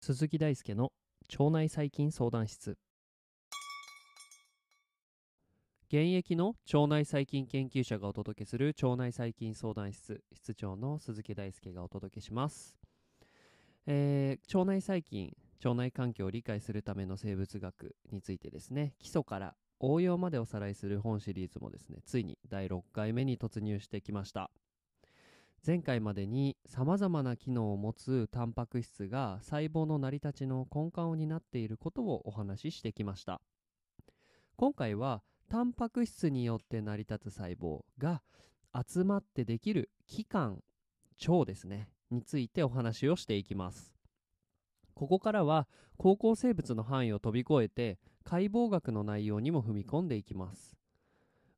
鈴木大輔の腸内細菌相談室。現役の腸内細菌研究者がお届けする腸内細菌相談室。室長の鈴木大輔がお届けします、えー、腸内細菌腸内環境を理解するための生物学についてですね。基礎から応用までおさらいする本シリーズもですねついに第6回目に突入してきました。前回までにさまざまな機能を持つタンパク質が細胞の成り立ちの根幹を担っていることをお話ししてきました。今回はタンパク質によって成り立つ細胞が集まってできる器官腸ですねについてお話をしていきます。ここからは高校生物の範囲を飛び越えて解剖学の内容にも踏み込んでいきます。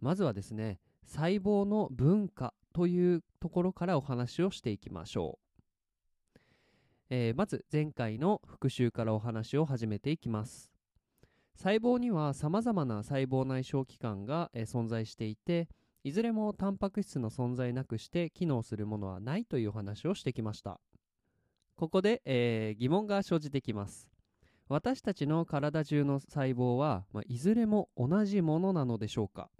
まずはですね細胞の文化というところからお話をしていきましょう、えー、まず前回の復習からお話を始めていきます。細胞にはさまざまな細胞内小器官が、えー、存在していていずれもタンパク質の存在なくして機能するものはないというお話をしてきました。ここで、えー、疑問が生じてきます。私たちの体中の細胞は、まあ、いずれも同じものなのでしょうか？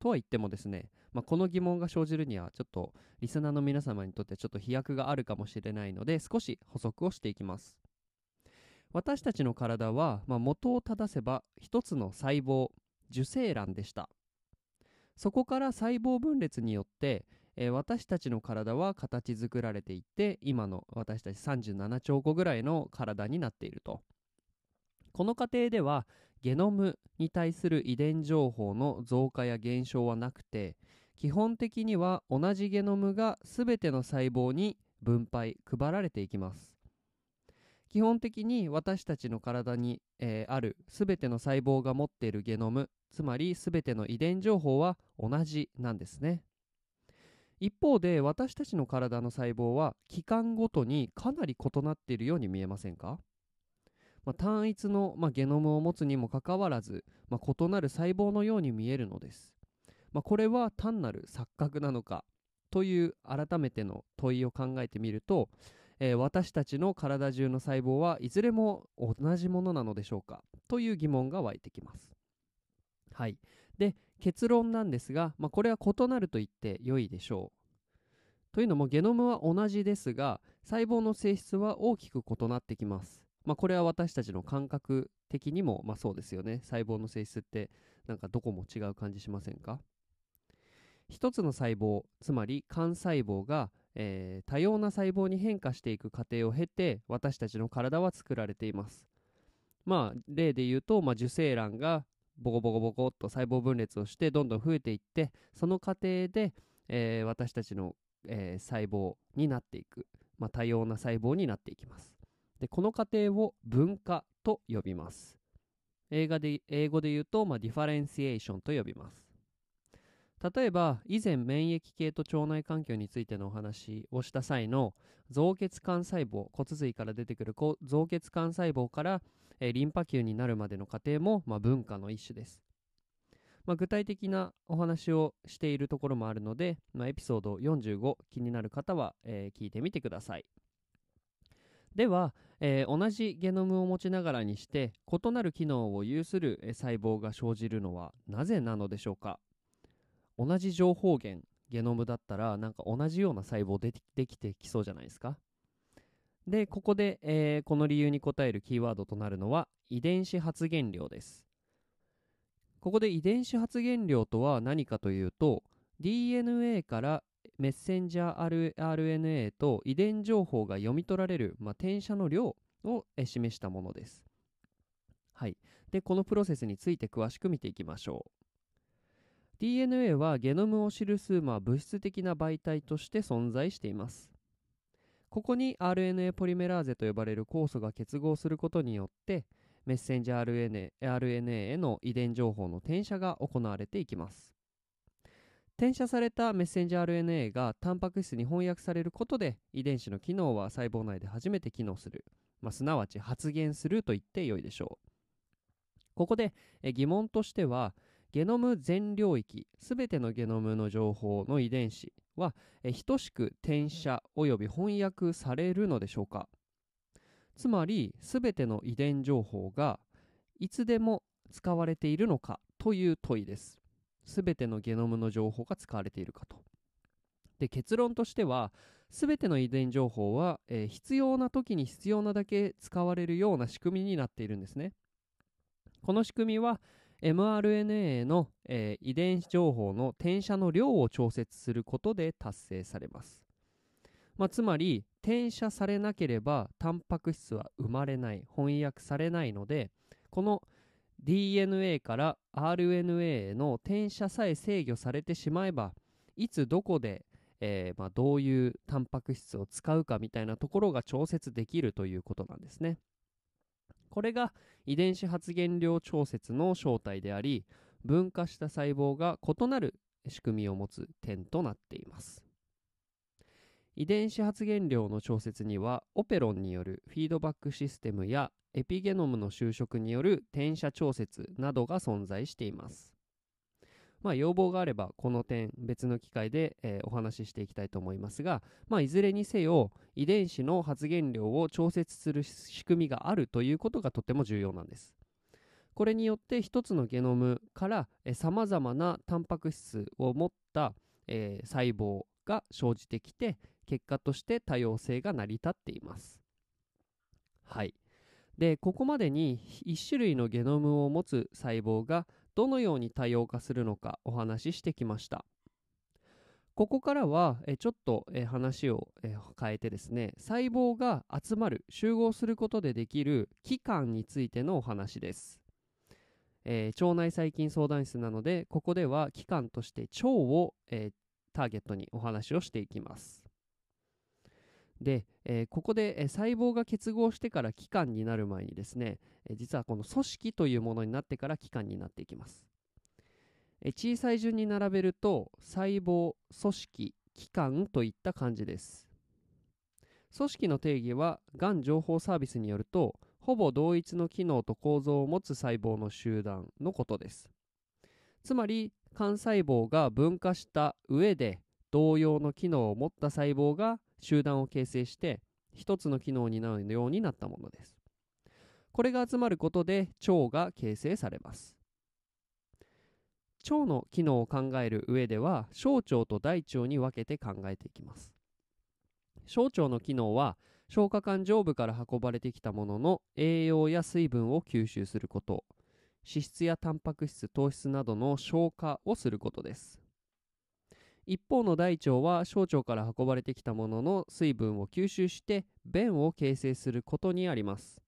とは言ってもですねまあ、この疑問が生じるにはちょっとリスナーの皆様にとってちょっと飛躍があるかもしれないので少し補足をしていきます。私たちの体は、まあ、元を正せば一つの細胞受精卵でした。そこから細胞分裂によって、えー、私たちの体は形作られていって今の私たち37兆個ぐらいの体になっていると。この過程ではゲノムに対する遺伝情報の増加や減少はなくて基本的には同じゲノムが全ての細胞に分配配られていきます。基本的に私たちの体に、えー、ある全ての細胞が持っているゲノムつまり全ての遺伝情報は同じなんですね。一方で私たちの体の細胞は器官ごとにかなり異なっているように見えませんか、まあ、単一の、まあ、ゲノムを持つにもかかわらず、まあ、異なる細胞のように見えるのです。ま、これは単なる錯覚なのかという改めての問いを考えてみると、えー、私たちの体中の細胞はいずれも同じものなのでしょうか？という疑問が湧いてきます。はい、で結論なんですが、まあ、これは異なると言って良いでしょう。というのもゲノムは同じですが細胞の性質は大きく異なってきます。まあ、これは私たちの感覚的にも、まあ、そうですよね細胞の性質ってなんかどこも違う感じしませんか？一つの細胞つまり幹細胞が、えー、多様な細胞に変化していく過程を経て私たちの体は作られていますまあ例で言うと、まあ、受精卵がボコボコボコっと細胞分裂をしてどんどん増えていってその過程で、えー、私たちの、えー、細胞になっていく、まあ、多様な細胞になっていきます。でこの過程を分化と呼びます。英語で英語で言うと、まあ、 differentiation と呼びます。例えば以前免疫系と腸内環境についてのお話をした際の造血幹細胞骨髄から出てくる造血幹細胞から、えー、リンパ球になるまでの過程も、まあ、分化の一種です、まあ、具体的なお話をしているところもあるので、まあ、エピソード45気になる方は、えー、聞いてみてください。では、えー、同じゲノムを持ちながらにして異なる機能を有する細胞が生じるのはなぜなのでしょうか？同じ情報源ゲノムだったらなんか同じような細胞でできてきそうじゃないですか？でここで、えー、この理由に答えるキーワードとなるのは遺伝子発現量ですここで遺伝子発現量とは何かというと DNA からメッセンジャー RNA と遺伝情報が読み取られる、まあ、転写の量を示したものです。はい。で、このプロセスについて詳しく見ていきましょう。DNA はゲノムを記す、まあ、物質的な媒体として存在していますここに RNA ポリメラーゼと呼ばれる酵素が結合することによってメッセンジャー RNA, RNA への遺伝情報の転写が行われていきます。転写されたメッセンジャー RNA がタンパク質に翻訳されることで遺伝子の機能は細胞内で初めて機能する、まあ、すなわち発現すると言ってよいでしょう。ここで疑問としてはゲノム全領域すべてのゲノムの情報の遺伝子はえ等しく転写および翻訳されるのでしょうか。つまりすべての遺伝情報がいつでも使われているのかという問いです。すべてのゲノムの情報が使われているかと。で結論としてはすべての遺伝情報は、えー必要な時に必要なだけ使われるような仕組みになっているんですね。この仕組みは mRNA の、えー遺伝子情報の転写の量を調節することで達成されます、まあ、つまり転写されなければタンパク質は生まれない翻訳されないのでこの DNA から RNA への転写さえ制御されてしまえばいつどこで、えーまあ、どういうタンパク質を使うかみたいなところが調節できるということなんですね。これが遺伝子発現量調節の正体であり分化した細胞が異なる仕組みを持つ点となっています。遺伝子発現量の調節にはオペロンによるフィードバックシステムやエピゲノムの修飾による転写調節などが存在しています。まあ、要望があればこの点別の機会で、えーお話ししていきたいと思いますが、まあ、いずれにせよ遺伝子の発現量を調節する仕組みがあるということがとても重要なんです。これによって一つのゲノムからさまざまなタンパク質を持った、えー細胞が生じてきて結果として多様性が成り立っています。はい。でここまでに1種類のゲノムを持つ細胞がどのように多様化するのかお話ししてきました。ここからはえちょっとえ話をえ変えてですね細胞が集まる集合することでできる器官についてのお話です、えー腸内細菌相談室なのでここでは器官として腸を、えーターゲットにお話をしていきます。で、えーここで、えー細胞が結合してから器官になる前にですね、えー実はこの組織というものになってから器官になっていきます、え小さい順に並べると細胞組織器官といった感じです。組織の定義はがん情報サービスによるとほぼ同一の機能と構造を持つ細胞の集団のことです。つまり幹細胞が分化した上で同様の機能を持った細胞が集団を形成して一つの機能になるようになったものです。これが集まることで腸が形成されます。腸の機能を考える上では小腸と大腸に分けて考えていきます。小腸の機能は消化管上部から運ばれてきたものの栄養や水分を吸収すること脂質やタンパク質糖質などの消化をすることです。一方の大腸は小腸から運ばれてきたものの水分を吸収して便を形成することにあります。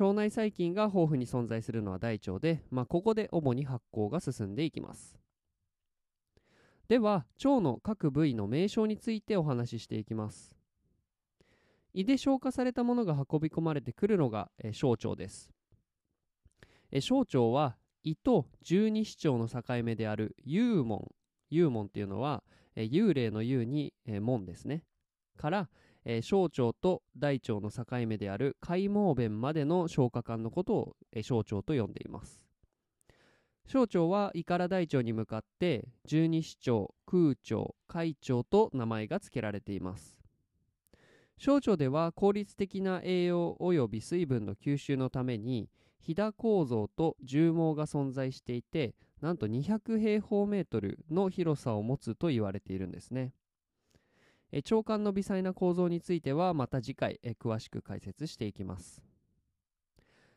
腸内細菌が豊富に存在するのは大腸で、まあ、ここで主に発酵が進んでいきます。では腸の各部位の名称についてお話ししていきます。胃で消化されたものが運び込まれてくるのが、え小腸です。え小腸は胃と十二指腸の境目である幽門。幽門っていうのは、え幽霊の幽に、え門ですね。から、え小腸と大腸の境目である開毛弁までの消化管のことを、えー小腸と呼んでいます。小腸は胃から大腸に向かって十二指腸空腸海腸と名前が付けられています。小腸では効率的な栄養及び水分の吸収のためにひだ構造と重毛が存在していてなんと200平方メートルの広さを持つと言われているんですね。え腸管の微細な構造についてはまた次回え詳しく解説していきます。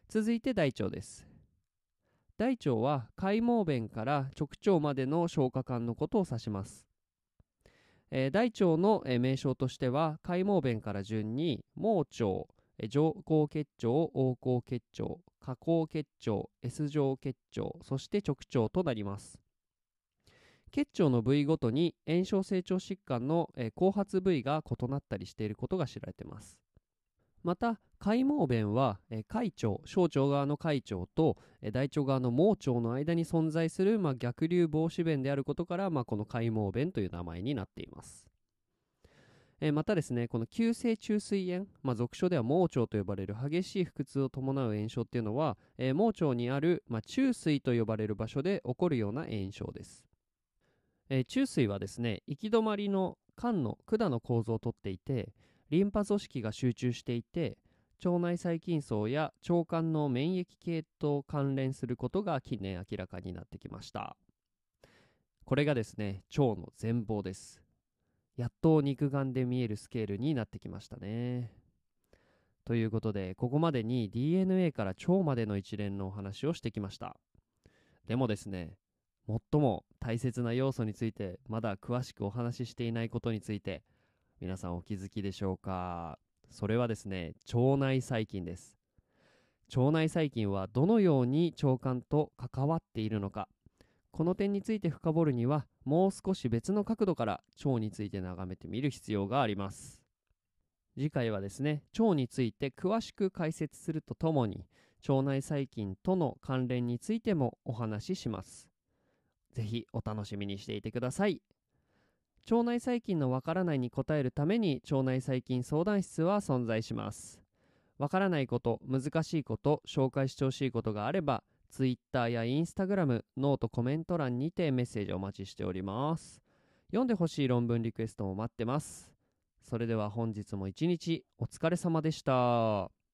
続いて大腸です。大腸は開毛弁から直腸までの消化管のことを指します。えー大腸の、えー名称としては開毛弁から順に盲腸、上行結腸横行結腸下行結腸 S 状結腸そして直腸となります。結腸の部位ごとに炎症成長疾患の、後発部位が異なったりしていることが知られています。また開毛弁は、えー海腸小腸側の海腸と、大腸側の盲腸の間に存在する、まあ、逆流防止弁であることから、まあ、この開毛弁という名前になっています。えーまたですねこの急性虫垂炎、まあ、俗称では盲腸と呼ばれる激しい腹痛を伴う炎症っていうのは、え盲腸にある、まあ、虫垂と呼ばれる場所で起こるような炎症です、えー虫垂はですね行き止まりの管の管の構造をとっていてリンパ組織が集中していて腸内細菌層や腸管の免疫系と関連することが近年明らかになってきました。これがですね腸の全貌です。やっと肉眼で見えるスケールになってきましたね。ということでここまでに DNA から腸までの一連のお話をしてきました。でもですね最も大切な要素についてまだ詳しくお話ししていないことについて皆さんお気づきでしょうか？それはですね腸内細菌です。腸内細菌はどのように腸管と関わっているのか。この点について深掘るにはもう少し別の角度から腸について眺めてみる必要があります。次回はですね腸について詳しく解説するとともに腸内細菌との関連についてもお話しします。ぜひお楽しみにしていてください。腸内細菌のわからないに答えるために腸内細菌相談室は存在します。わからないこと難しいこと紹介してほしいことがあれば Twitter や Instagram ノートコメント欄にてメッセージお待ちしております。読んでほしい論文リクエストも待ってます。それでは本日も一日お疲れ様でした。